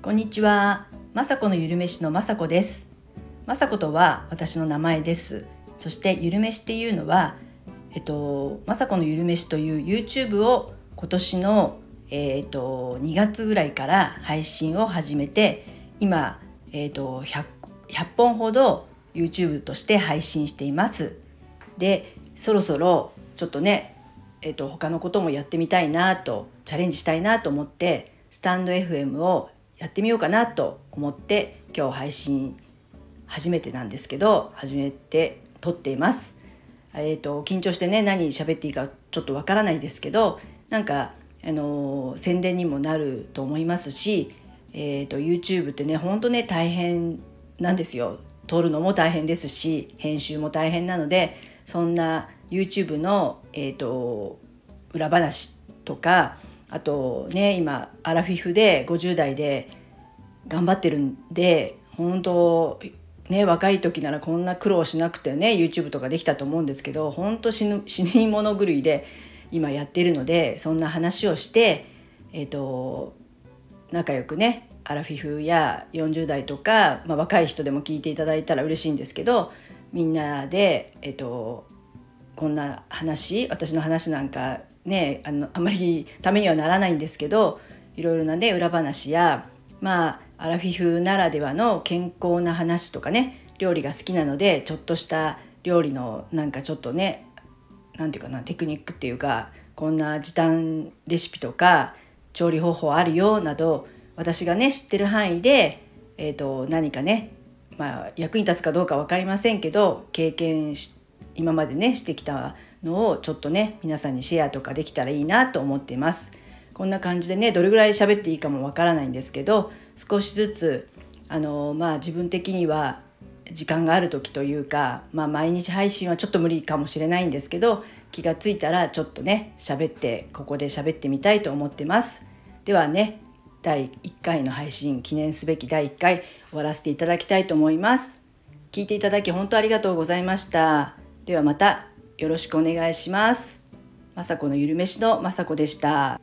こんにちは、まさこのゆるめしのまさこです。まさことは私の名前です。そしてゆるめしっていうのは、えっとまさこのゆるめしという YouTube を今年のえっと2月ぐらいから配信を始めて、今えっと 100, 100本ほど YouTube として配信しています。で、そろそろちょっとね、えっと他のこともやってみたいなとチャレンジしたいなと思ってスタンド FM をやってみようかなと思って今日配信初めてなんですけど初めて撮っています。えーと、緊張してね何喋っていいかちょっとわからないですけどなんか、あのー、宣伝にもなると思いますし、えーと、YouTube ってねほんとね大変なんですよ。撮るのも大変ですし編集も大変なのでそんな YouTube の、えーと裏話とかあとね今アラフィフで50代で頑張ってるんで本当ね若い時ならこんな苦労しなくてね YouTube とかできたと思うんですけど本当死ぬ死に物狂いで今やってるのでそんな話をしてえっ、ー、と仲良くねアラフィフや40代とか、まあ、若い人でも聞いていただいたら嬉しいんですけどみんなで、えっ、と、こんな話私の話なんかねあのあまりためにはならないんですけどいろいろなね裏話やまあアラフィフならではの健康な話とかね料理が好きなのでちょっとした料理のなんかちょっとね何て言うかなテクニックっていうかこんな時短レシピとか調理方法あるよなど私がね知ってる範囲で、えーと、何かね、まあ、役に立つかどうか分かりませんけど経験し今までねしてきたのをちょっとね皆さんにシェアとかできたらいいなと思っています。こんな感じでねどれぐらい喋っていいかもわからないんですけど少しずつあのまあ自分的には時間がある時というか、まあ、毎日配信はちょっと無理かもしれないんですけど気がついたらちょっとね喋ってここで喋ってみたいと思ってます。ではね第1回の配信記念すべき第1回終わらせていただきたいと思います。聞いていただき本当ありがとうございました。ではまたよろしくお願いします。まさこのゆるめしのまさこでした。